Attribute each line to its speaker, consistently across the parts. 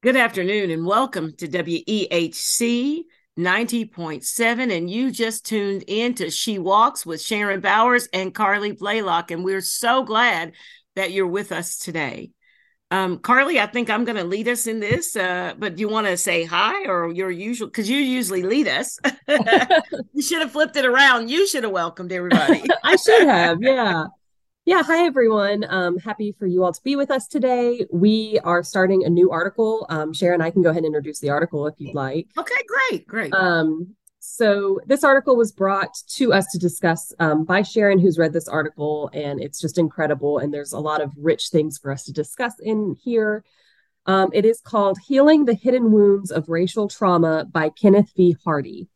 Speaker 1: Good afternoon and welcome to WEHC 90.7. And you just tuned in to She Walks with Sharon Bowers and Carly Blaylock. And we're so glad that you're with us today. Um, Carly, I think I'm going to lead us in this, uh, but do you want to say hi or your usual? Because you usually lead us. you should have flipped it around. You should have welcomed everybody.
Speaker 2: I should have, yeah. Yeah, hi everyone. Um, happy for you all to be with us today. We are starting a new article. Um, Sharon, I can go ahead and introduce the article if you'd like.
Speaker 1: Okay, great, great.
Speaker 2: Um, so this article was brought to us to discuss um, by Sharon, who's read this article, and it's just incredible. And there's a lot of rich things for us to discuss in here. Um, it is called "Healing the Hidden Wounds of Racial Trauma" by Kenneth V. Hardy.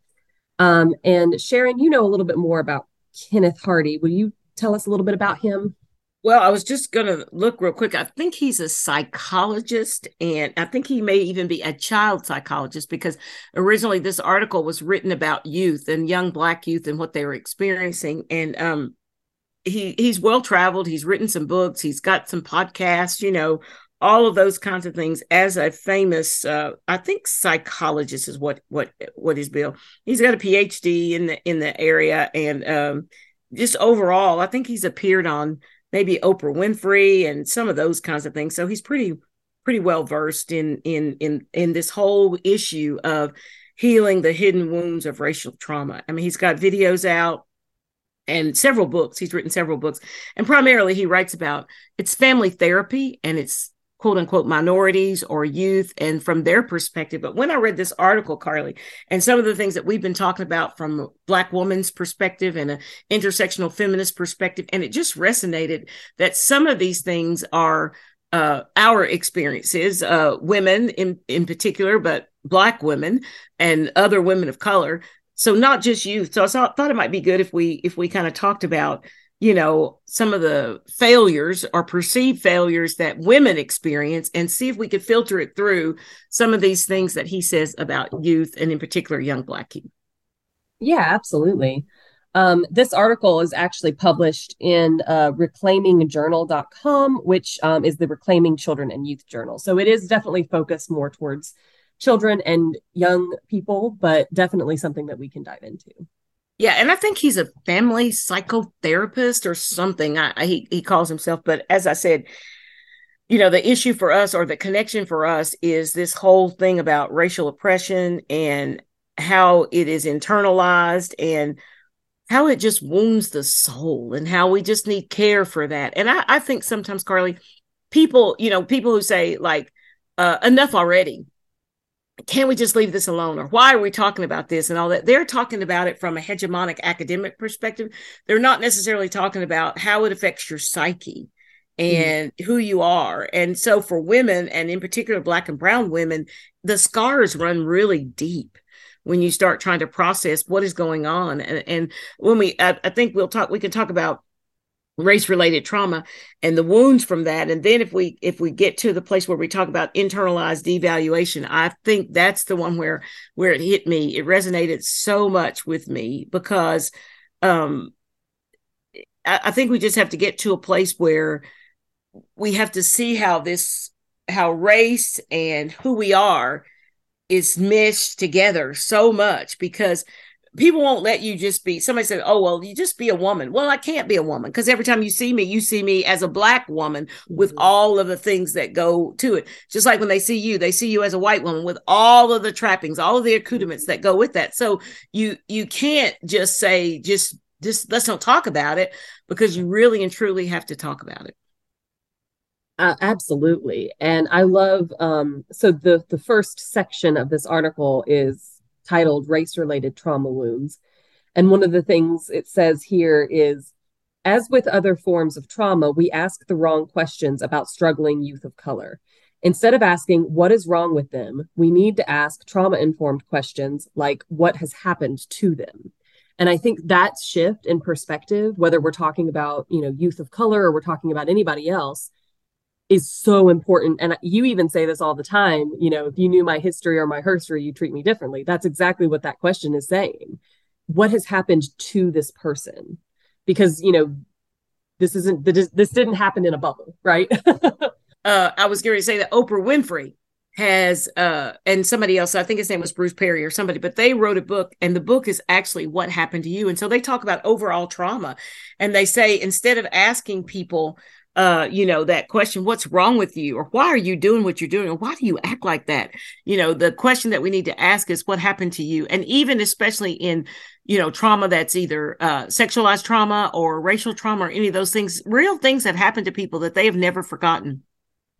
Speaker 2: Um, and Sharon, you know a little bit more about Kenneth Hardy. Will you tell us a little bit about him?
Speaker 1: Well, I was just going to look real quick. I think he's a psychologist, and I think he may even be a child psychologist because originally this article was written about youth and young Black youth and what they were experiencing. And um, he he's well traveled. He's written some books. He's got some podcasts. You know, all of those kinds of things. As a famous, uh, I think psychologist is what what what his bill. He's got a PhD in the in the area, and um, just overall, I think he's appeared on maybe Oprah Winfrey and some of those kinds of things. So he's pretty pretty well versed in in in in this whole issue of healing the hidden wounds of racial trauma. I mean, he's got videos out and several books. He's written several books, and primarily he writes about it's family therapy and it's quote unquote minorities or youth and from their perspective. But when I read this article, Carly, and some of the things that we've been talking about from a Black woman's perspective and an intersectional feminist perspective, and it just resonated that some of these things are uh, our experiences, uh, women in, in particular, but Black women and other women of color. So not just youth. So I thought it might be good if we if we kind of talked about you know, some of the failures or perceived failures that women experience and see if we could filter it through some of these things that he says about youth and in particular young black youth.
Speaker 2: Yeah, absolutely. Um, this article is actually published in uh, reclaimingjournal.com, which um, is the Reclaiming Children and Youth Journal. So it is definitely focused more towards children and young people, but definitely something that we can dive into.
Speaker 1: Yeah, and I think he's a family psychotherapist or something. I, I, he he calls himself. But as I said, you know, the issue for us or the connection for us is this whole thing about racial oppression and how it is internalized and how it just wounds the soul and how we just need care for that. And I, I think sometimes, Carly, people, you know, people who say like, uh, enough already can we just leave this alone? Or why are we talking about this and all that? They're talking about it from a hegemonic academic perspective. They're not necessarily talking about how it affects your psyche and mm. who you are. And so for women and in particular black and brown women the scars run really deep when you start trying to process what is going on. And, and when we I, I think we'll talk we can talk about race related trauma and the wounds from that. And then if we if we get to the place where we talk about internalized devaluation i think that's the one where where it hit me. It resonated so much with me because um I, I think we just have to get to a place where we have to see how this how race and who we are is meshed together so much because people won't let you just be somebody said oh well you just be a woman. Well i can't be a woman because every time you see me you see me as a black woman with mm-hmm. all of the things that go to it. Just like when they see you they see you as a white woman with all of the trappings all of the accoutrements that go with that. So you you can't just say just just let's not talk about it because you really and truly have to talk about it.
Speaker 2: Uh, absolutely. And i love um so the the first section of this article is titled Race Related Trauma Wounds. And one of the things it says here is as with other forms of trauma, we ask the wrong questions about struggling youth of color. Instead of asking what is wrong with them, we need to ask trauma informed questions like what has happened to them. And I think that shift in perspective, whether we're talking about, you know, youth of color or we're talking about anybody else, is so important. And you even say this all the time, you know, if you knew my history or my history, you treat me differently. That's exactly what that question is saying. What has happened to this person? Because, you know, this isn't this didn't happen in a bubble, right?
Speaker 1: uh, I was going to say that Oprah Winfrey has uh and somebody else i think his name was bruce perry or somebody but they wrote a book and the book is actually what happened to you and so they talk about overall trauma and they say instead of asking people uh you know that question what's wrong with you? or why are you doing what you're doing? or why do you act like that? You know the question that we need to ask is what happened to you? and even especially in you know trauma that's either uh sexualized trauma or racial trauma or any of those things real things that happen to people that they have never forgotten.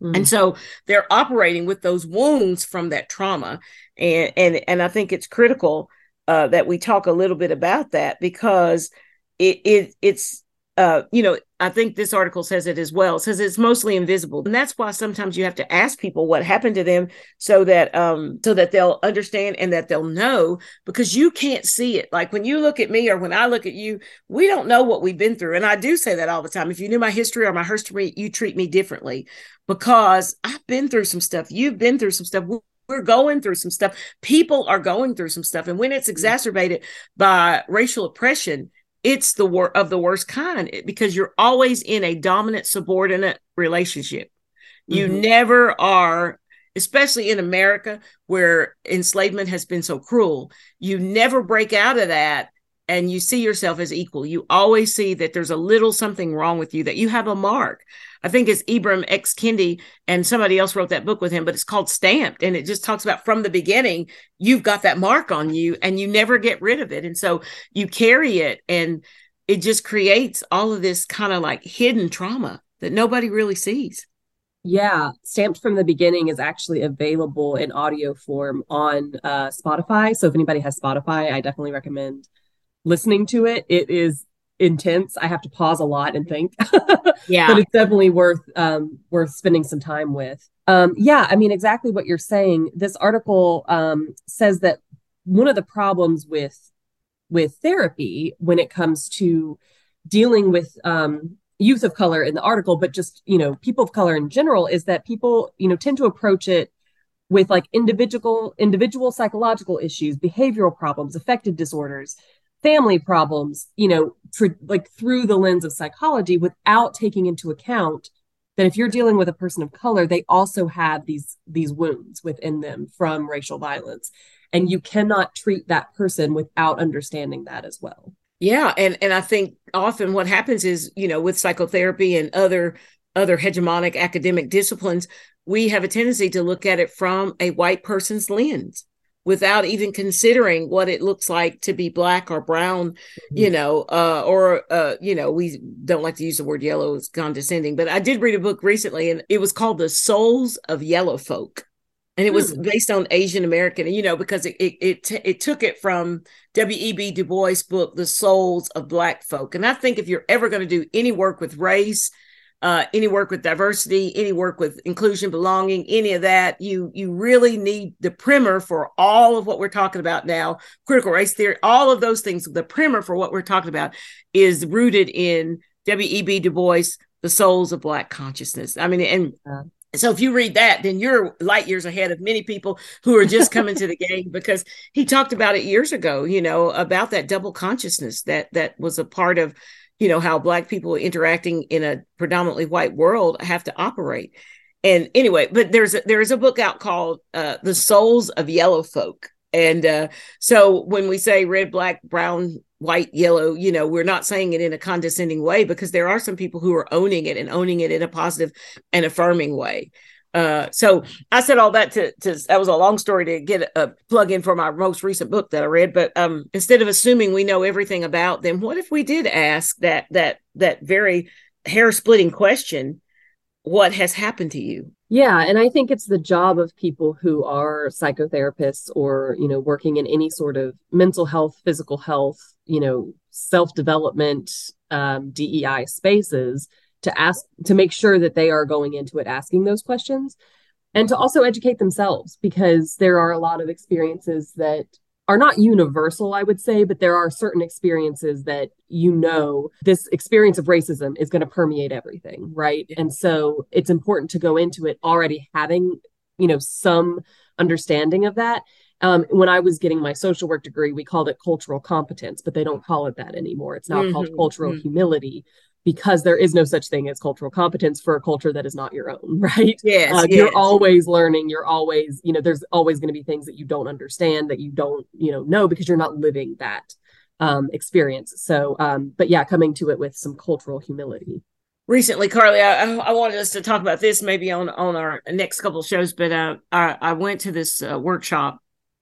Speaker 1: Mm-hmm. and so they're operating with those wounds from that trauma. And and and i think it's critical uh that we talk a little bit about that because it, it it's uh, you know, I think this article says it as well. It says it's mostly invisible, and that's why sometimes you have to ask people what happened to them, so that um, so that they'll understand and that they'll know because you can't see it. Like when you look at me or when I look at you, we don't know what we've been through, and I do say that all the time. If you knew my history or my history, you treat me differently because I've been through some stuff. You've been through some stuff we're going through some stuff. People are going through some stuff. And when it's exacerbated by racial oppression, it's the wor- of the worst kind because you're always in a dominant subordinate relationship. You mm-hmm. never are, especially in America where enslavement has been so cruel. You never break out of that and you see yourself as equal. You always see that there's a little something wrong with you, that you have a mark. I think it's Ibram X. Kendi and somebody else wrote that book with him, but it's called Stamped. And it just talks about from the beginning, you've got that mark on you and you never get rid of it. And so you carry it and it just creates all of this kind of like hidden trauma that nobody really sees.
Speaker 2: Yeah, Stamped from the Beginning is actually available in audio form on uh, Spotify. So if anybody has Spotify, I definitely recommend listening to it. It is intense. I have to pause a lot and think.
Speaker 1: yeah.
Speaker 2: But it's definitely worth um worth spending some time with. Um yeah, I mean exactly what you're saying. This article um says that one of the problems with with therapy when it comes to dealing with um youth of color in the article but just, you know, people of color in general is that people, you know, tend to approach it with like individual individual psychological issues, behavioral problems, affective disorders family problems, you know, for, like through the lens of psychology without taking into account that if you're dealing with a person of color, they also have these these wounds within them from racial violence. And you cannot treat that person without understanding that as well.
Speaker 1: Yeah, and and I think often what happens is, you know, with psychotherapy and other other hegemonic academic disciplines, we have a tendency to look at it from a white person's lens without even considering what it looks like to be black or brown mm-hmm. you know uh, or uh, you know we don't like to use the word yellow it's condescending but i did read a book recently and it was called the souls of yellow folk and it was mm. based on asian american you know because it it it, t- it took it from w.e.b du bois book the souls of black folk and i think if you're ever going to do any work with race uh, any work with diversity, any work with inclusion, belonging, any of that, you you really need the primer for all of what we're talking about now. Critical race theory, all of those things. The primer for what we're talking about is rooted in W.E.B. Du Bois, The Souls of Black Consciousness. I mean, and yeah. So if you read that, then you're light years ahead of many people who are just coming to the game because he talked about it years ago, you know, about that double consciousness that that was a part of you know how black people interacting in a predominantly white world have to operate. And anyway but there's a, there's a book out called uh, the souls of yellow folk. And uh, so when we say red black brown white yellow you know we're not saying it in a condescending way because there are some people who are owning it and owning it in a positive and affirming way uh, so I said all that to, to that was a long story to get a plug in for my most recent book that I read. But um, instead of assuming we know everything about them, what if we did ask that that that very hair splitting question? What has happened to you?
Speaker 2: Yeah, and I think it's the job of people who are psychotherapists or you know working in any sort of mental health, physical health, you know, self development, um, DEI spaces to ask to make sure that they are going into it asking those questions and to also educate themselves because there are a lot of experiences that are not universal, I would say, but there are certain experiences that you know this experience of racism is going to permeate everything, right? And so it's important to go into it already having, you know, some understanding of that. Um, when I was getting my social work degree, we called it cultural competence, but they don't call it that anymore. It's now mm-hmm. called cultural mm-hmm. humility because there is no such thing as cultural competence for a culture that is not your own, right?
Speaker 1: Yes, uh,
Speaker 2: yes. You're always learning. You're always, you know, there's always going to be things that you don't understand that you don't, you know, know because you're not living that um, experience. So, um, but yeah, coming to it with some cultural humility.
Speaker 1: Recently, Carly, I, I wanted us to talk about this maybe on on our next couple of shows, but uh, I, I went to this uh, workshop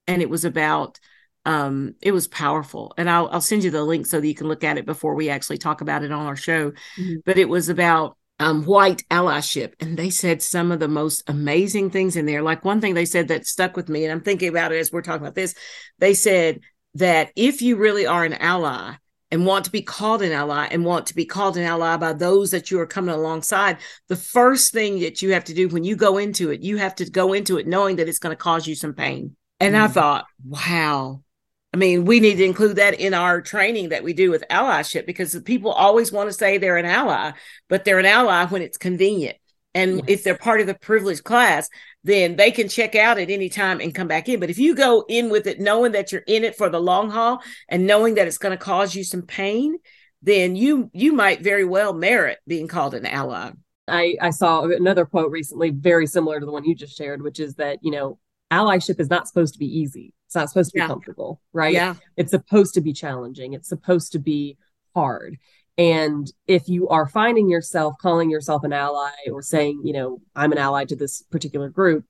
Speaker 1: and it was about um it was powerful. And I'll, I'll send you the link so that you can look at it before we actually talk about it on our show. Mm-hmm. but it was about um, white allyship and they said some of the most amazing things in there. Like one thing they said that stuck with me and i'm thinking about it as we're talking about this they said that if you really are an ally and want to be called an ally and want to be called an ally by those that you are coming alongside the first thing that you have to do when you go into it you have to go into it knowing that it's going to cause you some pain. And mm-hmm. i thought wow I mean, we need to include that in our training that we do with allyship because people always want to say they're an ally, but they're an ally when it's convenient. And yes. if they're part of the privileged class, then they can check out at any time and come back in. But if you go in with it knowing that you're in it for the long haul and knowing that it's going to cause you some pain, then you you might very well merit being called an ally.
Speaker 2: I, I saw another quote recently, very similar to the one you just shared, which is that, you know, allyship is not supposed to be easy. It's not supposed to be yeah. comfortable, right?
Speaker 1: Yeah.
Speaker 2: It's supposed to be challenging. It's supposed to be hard. And if you are finding yourself calling yourself an ally or saying, you know, I'm an ally to this particular group,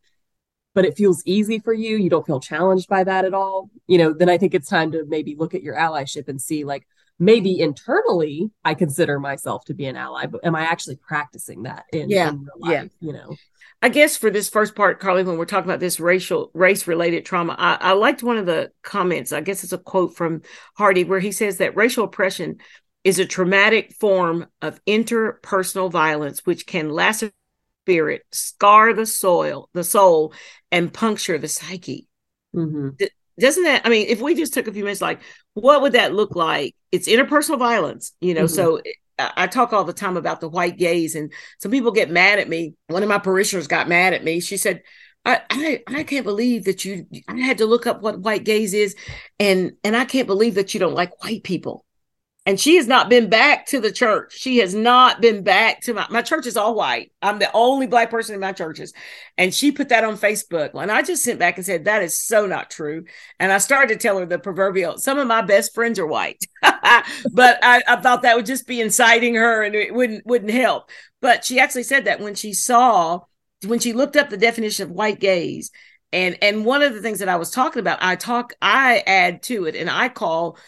Speaker 2: but it feels easy for you, you don't feel challenged by that at all, you know, then I think it's time to maybe look at your allyship and see, like, maybe internally I consider myself to be an ally, but am I actually practicing that in,
Speaker 1: yeah.
Speaker 2: in real life? Yeah. You know?
Speaker 1: I guess for this first part, Carly, when we're talking about this racial race related trauma, I, I, liked one of the comments. I guess it's a quote from Hardy where he says that racial oppression is a traumatic form of interpersonal violence which can lacerate spirit, scar the soil, the soul, and puncture the psyche. Mm-hmm. Doesn't that? I mean, if we just took a few minutes, like, what would that look like? It's interpersonal violence, you know. Mm-hmm. So I talk all the time about the white gaze, and some people get mad at me. One of my parishioners got mad at me. She said, I, I, I can't believe that you I had to look up what white gaze is and and I can't believe that you don't like white people and she has not been back to the church. She has not been back to my my church is all white. I'm the only black person in my churches. And she put that on Facebook. And I just sent back and said, that is so not true. And I started to tell her the proverbial, some of my best friends are white. but I, I thought that would just be inciting her and it wouldn't wouldn't help. But she actually said that when she saw, when she looked up the definition of white gaze, and and one of the things that I was talking about, I talk, I add to it, and I call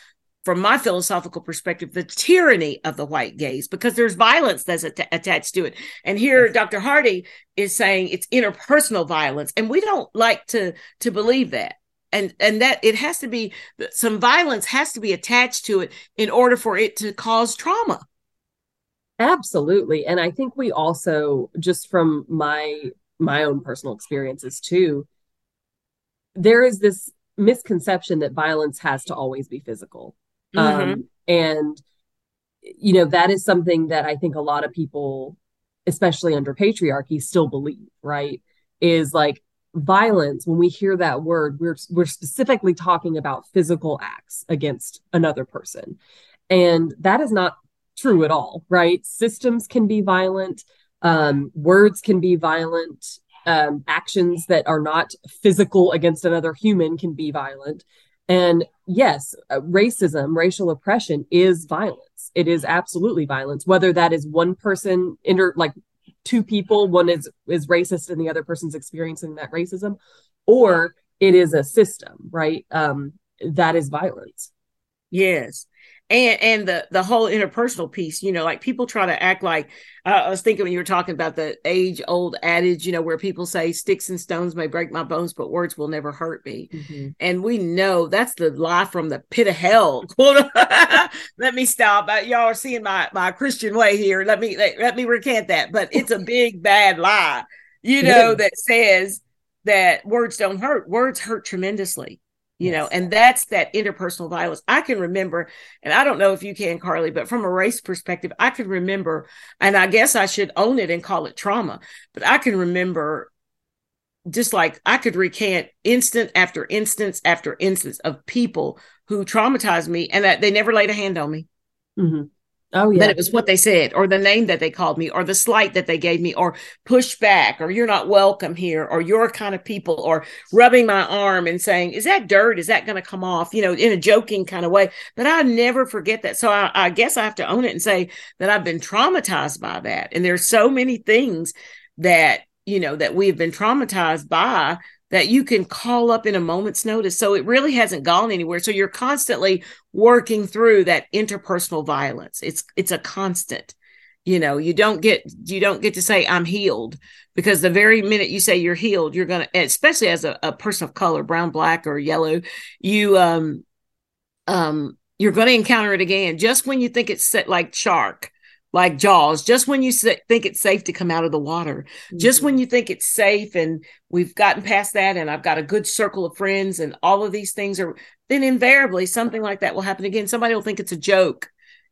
Speaker 1: from my philosophical perspective, the tyranny of the white gaze, because there's violence that's at- attached to it. And here, Dr. Hardy is saying it's interpersonal violence, and we don't like to to believe that. And and that it has to be some violence has to be attached to it in order for it to cause trauma.
Speaker 2: Absolutely, and I think we also just from my my own personal experiences too, there is this misconception that violence has to always be physical Mm-hmm. Um, and, you know, that is something that I think a lot of people, especially under patriarchy, still believe, right? Is like violence, when we hear that word, we're, we're specifically talking about physical acts against another person. And that is not true at all, right? Systems can be violent, um, words can be violent, um, actions that are not physical against another human can be violent. And yes, uh, racism, racial oppression is violence. It is absolutely violence, whether that is one person inter like two people, one is is racist and the other person's experiencing that racism, or it is a system, right? Um, that is violence.
Speaker 1: Yes and and the the whole interpersonal piece you know like people try to act like uh, i was thinking when you were talking about the age old adage you know where people say sticks and stones may break my bones but words will never hurt me. Mm-hmm. and we know that's the lie from the pit of hell. Let me stop. Uh, y'all are seeing my my christian way here. Let me let, let me recant that. But it's a big bad lie you know that says that words don't hurt. Words hurt tremendously you yes. know and that's that interpersonal violence i can remember and i don't know if you can carly but from a race perspective i can remember and i guess i should own it and call it trauma but i can remember just like i could recant instant after instance after instance of people who traumatized me and that they never laid a hand on me
Speaker 2: mm-hmm. Oh, yeah.
Speaker 1: That it was what they said, or the name that they called me, or the slight that they gave me, or push back, or you're not welcome here, or your kind of people, or rubbing my arm and saying, Is that dirt? Is that going to come off? You know, in a joking kind of way. But I never forget that. So I, I guess I have to own it and say that I've been traumatized by that. And there's so many things that, you know, that we've been traumatized by that you can call up in a moment's notice. So it really hasn't gone anywhere. So you're constantly working through that interpersonal violence. It's it's a constant. You know, you don't get you don't get to say I'm healed because the very minute you say you're healed, you're gonna, especially as a, a person of color, brown, black, or yellow, you um um you're to encounter it again. Just when you think it's set like shark, like Jaws, just when you think it's safe to come out of the water, mm-hmm. just when mm-hmm. you think it's safe and we've gotten past that and I've got a good circle of friends and all of these things are, then invariably something like that will happen again. Somebody will think it's a joke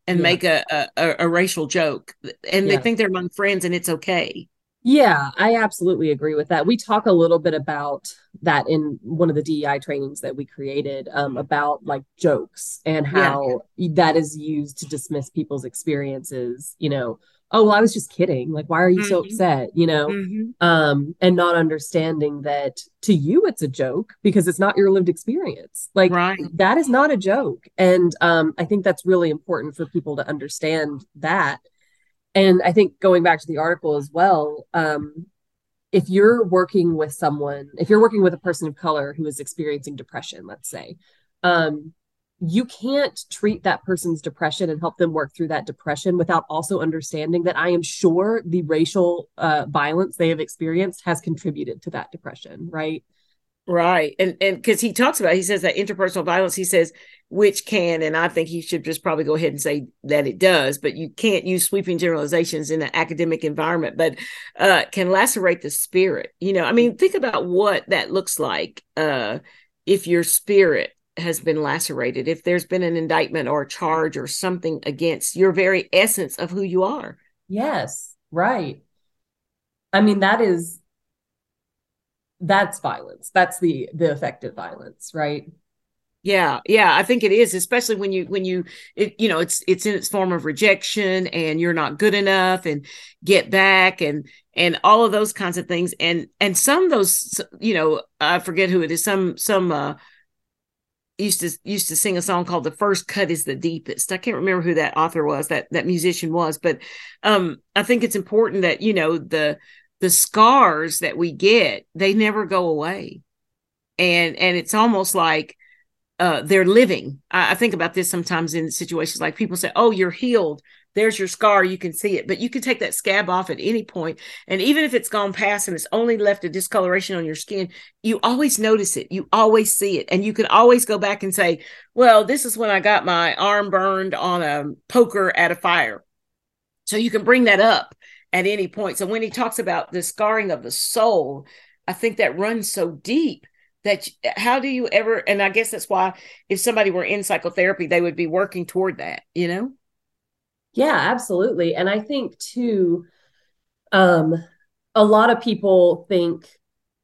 Speaker 1: and yeah. make a, a, a, racial joke and yeah. they think they're among friends and it's okay.
Speaker 2: Yeah, I absolutely agree with that. We talk a little bit about that in one of the DEI trainings that we created um, about like jokes and how yeah. that is used to dismiss people's experiences. You know, oh, well, I was just kidding. Like, why are you mm-hmm. so upset? You know, mm-hmm. um, and not understanding that to you it's a joke because it's not your lived experience. Like, right. that is not a joke. And um, I think that's really important for people to understand that and i think going back to the article as well um, if you're working with someone if you're working with a person of color who is experiencing depression let's say um, you can't treat that person's depression and help them work through that depression without also understanding that i am sure the racial uh, violence they have experienced has contributed to that depression right
Speaker 1: Right. And and because he talks about he says that interpersonal violence, he says, which can, and I think he should just probably go ahead and say that it does, but you can't use sweeping generalizations in an academic environment, but uh can lacerate the spirit. You know, I mean, think about what that looks like uh if your spirit has been lacerated, if there's been an indictment or a charge or something against your very essence of who you are.
Speaker 2: Yes, right. I mean, that is that's violence. That's the the effective violence right?
Speaker 1: Yeah yeah i think it is especially when you when you it, you know it's it's in its form of rejection and you're not good enough and get back and and all of those kinds of things. And and some of those you know i forget who it is some some uh used to used to sing a song called the first cut is the deepest. I can't remember who that author was that that musician was but um i think it's important that you know the the scars that we get they never go away. And and it's almost like uh, they're living. I, I, think about this sometimes in situations like people say oh you're healed. There's your scar. You can see it. But you can take that scab off at any point and even if it's gone past and it's only left a discoloration on your skin you always notice it. You always see it. And you can always go back and say well this is when i got my arm burned on a poker at a fire. So you can bring that up at any point. So when he talks about the scarring of the soul, I think that runs so deep that how do you ever and I guess that's why if somebody were in psychotherapy they would be working toward that, you know?
Speaker 2: Yeah, absolutely. And I think too um a lot of people think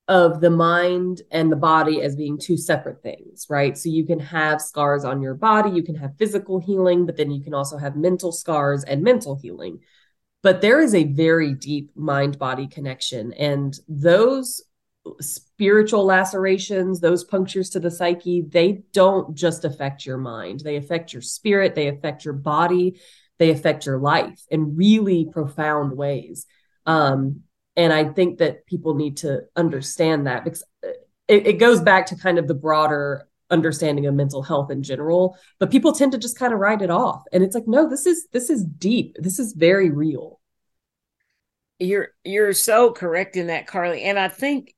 Speaker 2: of the mind and the body as being two separate things, right? So you can have scars on your body, you can have physical healing, but then you can also have mental scars and mental healing but there is a very deep mind body connection and those spiritual lacerations those punctures to the psyche they don't just affect your mind. They affect your spirit they affect your body they affect your life in really profound ways. Um, and i think that people need to understand that because it, it goes back to kind of the broader understanding of mental health in general but people tend to just kind of write it off. And it's like no this is this is deep. This is very real.
Speaker 1: You're you're so correct in that carly. And i think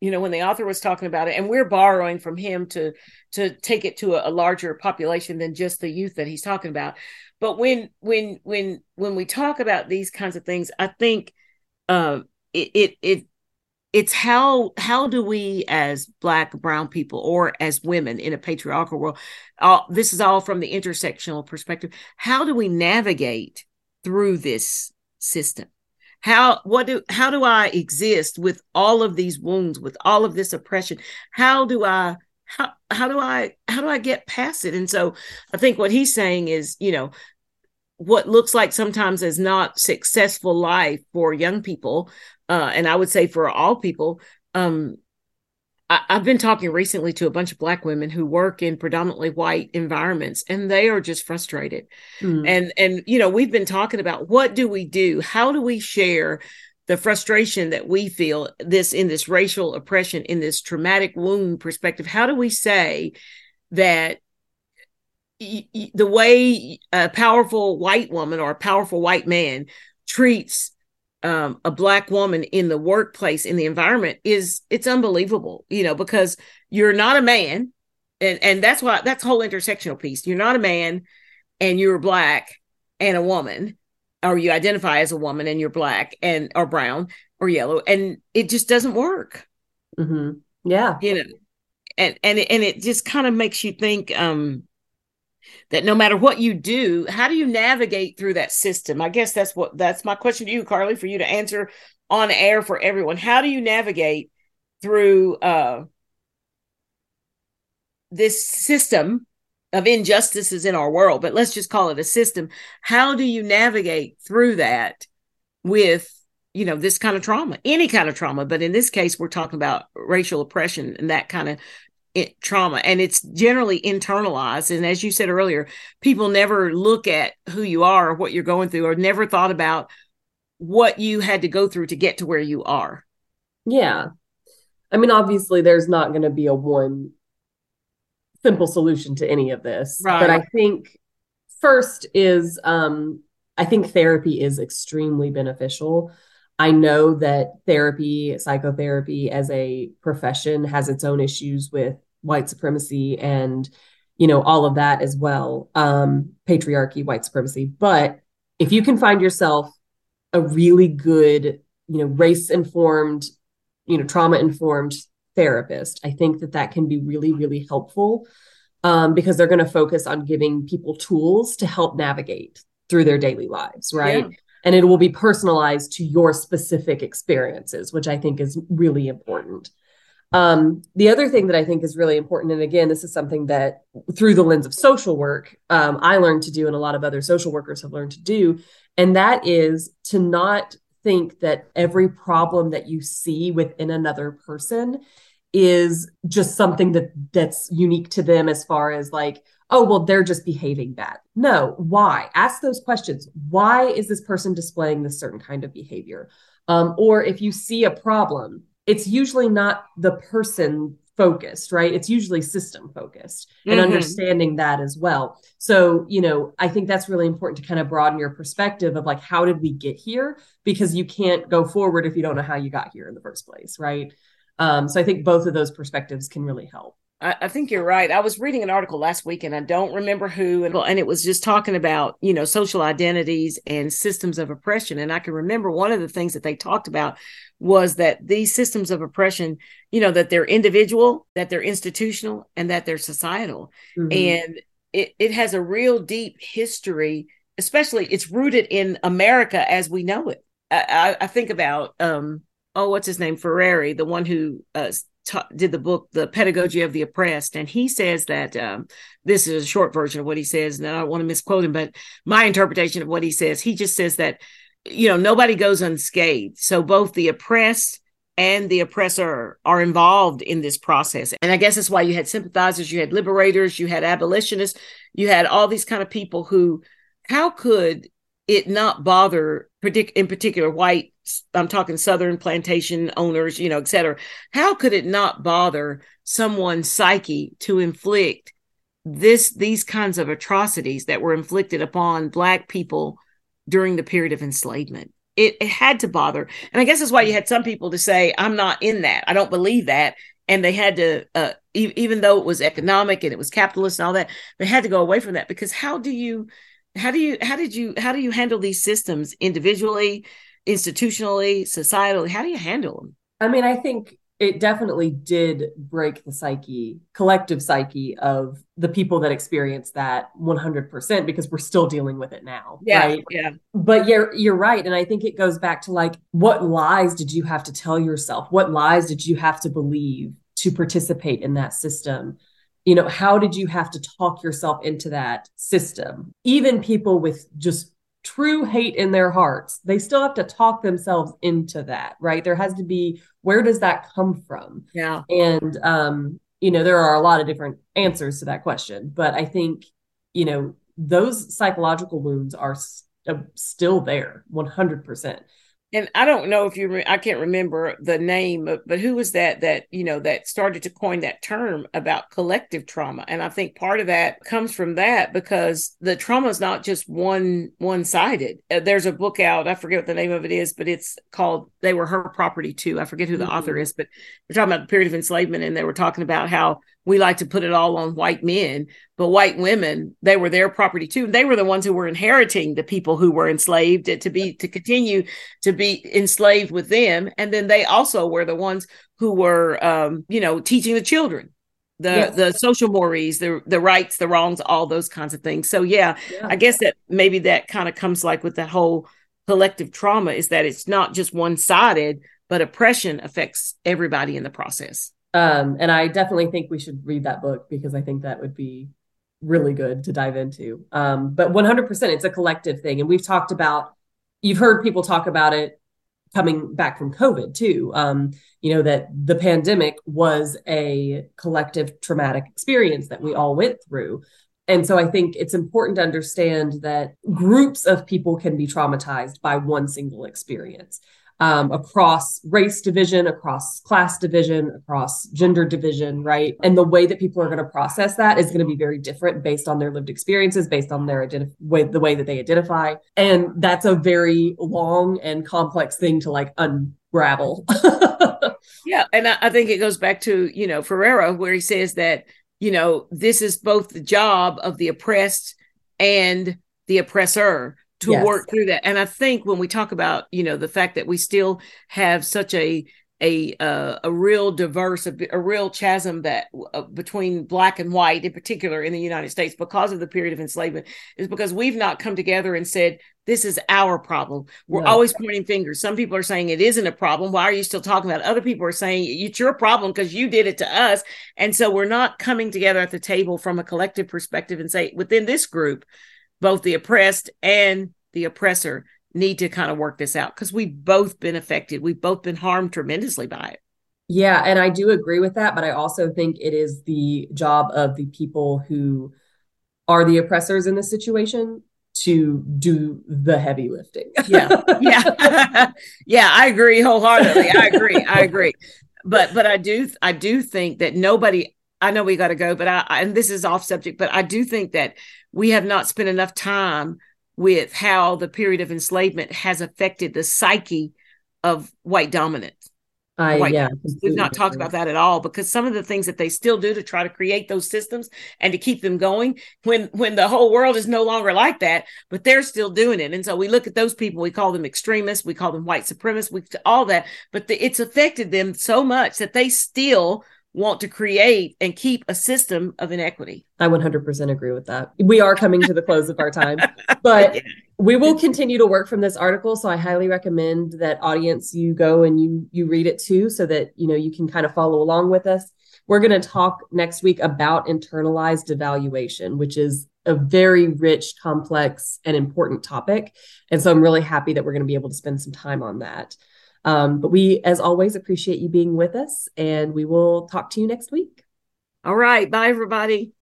Speaker 1: you know when the author was talking about it and we're borrowing from him to to take it to a, a larger population than just the youth that he's talking about. But when when when when we talk about these kinds of things i think uh it it, it it's how how do we as black brown people or as women in a patriarchal world all, this is all from the intersectional perspective how do we navigate through this system? How what do how do i exist with all of these wounds with all of this oppression? How do i how, how do i how do i get past it? And so i think what he's saying is you know what looks like sometimes as not successful life for young people uh, and i would say for all people um, I, have been talking recently to a bunch of black women who work in predominantly white environments and they are just frustrated. Mm. and and you know we've been talking about what do we do? How do we share the frustration that we feel this in this racial oppression in this traumatic wound perspective? How do we say that the way a powerful white woman or a powerful white man treats um, a black woman in the workplace in the environment is it's unbelievable you know because you're not a man and and that's why that's whole intersectional piece. You're not a man and you're black and a woman or you identify as a woman and you're black and or brown or yellow and it just doesn't work.
Speaker 2: Mm-hmm. yeah.
Speaker 1: You know and and it, and it just kind of makes you think um that no matter what you do, how do you navigate through that system? I guess that's what that's my question to you, Carly, for you to answer on air for everyone. How do you navigate through uh, this system of injustices in our world? But let's just call it a system. How do you navigate through that with you know this kind of trauma any kind of trauma but in this case we're talking about racial oppression and that kind of it, trauma and it's generally internalized and as you said earlier people never look at who you are or what you're going through or never thought about what you had to go through to get to where you are.
Speaker 2: Yeah. I mean obviously there's not going to be a one simple solution to any of this right. but i think first is um i think therapy is extremely beneficial I know that therapy, psychotherapy as a profession has its own issues with white supremacy and you know all of that as well um patriarchy white supremacy but if you can find yourself a really good you know race informed you know trauma informed therapist i think that that can be really really helpful um, because they're going to focus on giving people tools to help navigate through their daily lives right yeah. And it will be personalized to your specific experiences which i think is really important. Um, the other thing that I think is really important, and again, this is something that through the lens of social work, um, I learned to do, and a lot of other social workers have learned to do, and that is to not think that every problem that you see within another person is just something that that's unique to them as far as like oh well they're just behaving bad no why ask those questions why is this person displaying this certain kind of behavior um, or if you see a problem it's usually not the person focused, right? It's usually system focused and mm-hmm. understanding that as well. So, you know, I think that's really important to kind of broaden your perspective of like, how did we get here? Because you can't go forward if you don't know how you got here in the first place, right? Um, so I think both of those perspectives can really help.
Speaker 1: I, I think you're right. I was reading an article last week and I don't remember who, and, and it was just talking about, you know, social identities and systems of oppression. And I can remember one of the things that they talked about was that these systems of oppression, you know, that they're individual, that they're institutional, and that they're societal. Mm-hmm. And it, it has a real deep history, especially it's rooted in America as we know it. I, I, I think about, um, oh, what's his name? Freire, the one who uh, did the book the pedagogy of the oppressed and he says that um, this is a short version of what he says and i don't want to misquote him but my interpretation of what he says he just says that you know nobody goes unscathed. So both the oppressed and the oppressor are involved in this process. And i guess that's why you had sympathizers you had liberators you had abolitionists you had all these kind of people who how could it not bother in particular white i'm talking southern plantation owners you know et cetera. How could it not bother someone's psyche to inflict this these kinds of atrocities that were inflicted upon black people during the period of enslavement? It, it had to bother. And i guess that's why you had some people to say i'm not in that. I don't believe that. And they had to uh, e- even though it was economic and it was capitalist and all that they had to go away from that. Because how do you how do you how did you how do you handle these systems individually institutionally societally how do you handle them?
Speaker 2: I mean i think it definitely did break the psyche collective psyche of the people that experienced that 100% because we're still dealing with it now
Speaker 1: yeah right? yeah.
Speaker 2: But you're you're right. And i think it goes back to like what lies did you have to tell yourself? What lies did you have to believe to participate in that system? You know, how did you have to talk yourself into that system? Even people with just true hate in their hearts, they still have to talk themselves into that, right? There has to be where does that come from?
Speaker 1: Yeah.
Speaker 2: And um, you know, there are a lot of different answers to that question, but I think, you know, those psychological wounds are st- uh, still there 100%
Speaker 1: and I don't know if you, re- I can't remember the name, but, but who was that that you know that started to coin that term about collective trauma, and I think part of that comes from that because the trauma is not just one one sided. Uh, there's a book out, I forget what the name of it is, but it's called "They Were Her Property Too." I forget who the mm-hmm. author is, but we're talking about the period of enslavement, and they were talking about how we like to put it all on white men, but white women, they were their property too. They were the ones who were inheriting the people who were enslaved to be to continue to be enslaved with them, and then they also were the ones who were, um, you know, teaching the children the yes. the social mores, the the rights, the wrongs, all those kinds of things. So yeah, yeah. I guess that maybe that kind of comes like with that whole collective trauma is that it's not just one sided, but oppression affects everybody in the process.
Speaker 2: Um, and I definitely think we should read that book because I think that would be really good to dive into. Um, but 100%, it's a collective thing. And we've talked about, you've heard people talk about it coming back from COVID too. Um, you know, that the pandemic was a collective traumatic experience that we all went through. And so I think it's important to understand that groups of people can be traumatized by one single experience um, across race division, across class division, across gender division, right? And the way that people are going to process that is going to be very different based on their lived experiences, based on their identif- way, the way that they identify. And that's a very long and complex thing to like unravel.
Speaker 1: yeah. And I, I think it goes back to, you know, Freire, where he says that, you know, this is both the job of the oppressed and the oppressor to yes. work through that. And I think when we talk about, you know, the fact that we still have such a a uh, a real diverse a, a real chasm that uh, between black and white in particular in the United States because of the period of enslavement is because we've not come together and said this is our problem. We're no. always pointing fingers. Some people are saying it isn't a problem. Why are you still talking about it? Other people are saying it's your problem because you did it to us. And so we're not coming together at the table from a collective perspective and say within this group both the oppressed and the oppressor need to kind of work this out because we've both been affected. We've both been harmed tremendously by it.
Speaker 2: Yeah, and I do agree with that, but I also think it is the job of the people who are the oppressors in this situation to do the heavy lifting.
Speaker 1: yeah. Yeah. yeah, I agree wholeheartedly. I agree. I agree. But but I do I do think that nobody I know we got to go, but I and this is off subject, but I do think that we have not spent enough time with how the period of enslavement has affected the psyche of white dominance.
Speaker 2: White yeah,
Speaker 1: we've not talked about that at all because some of the things that they still do to try to create those systems and to keep them going when when the whole world is no longer like that, but they're still doing it. And so we look at those people, we call them extremists, we call them white supremacists, we all that, but the, it's affected them so much that they still want to create and keep a system of inequity.
Speaker 2: I 100% agree with that. We are coming to the close of our time, but we will continue to work from this article. So I highly recommend that audience you go and you you read it too, so that you know you can kind of follow along with us. We're going to talk next week about internalized devaluation, which is a very rich, complex, and important topic. And so I'm really happy that we're going to be able to spend some time on that. Um, but we, as always, appreciate you being with us, and we will talk to you next week.
Speaker 1: All right. Bye, everybody.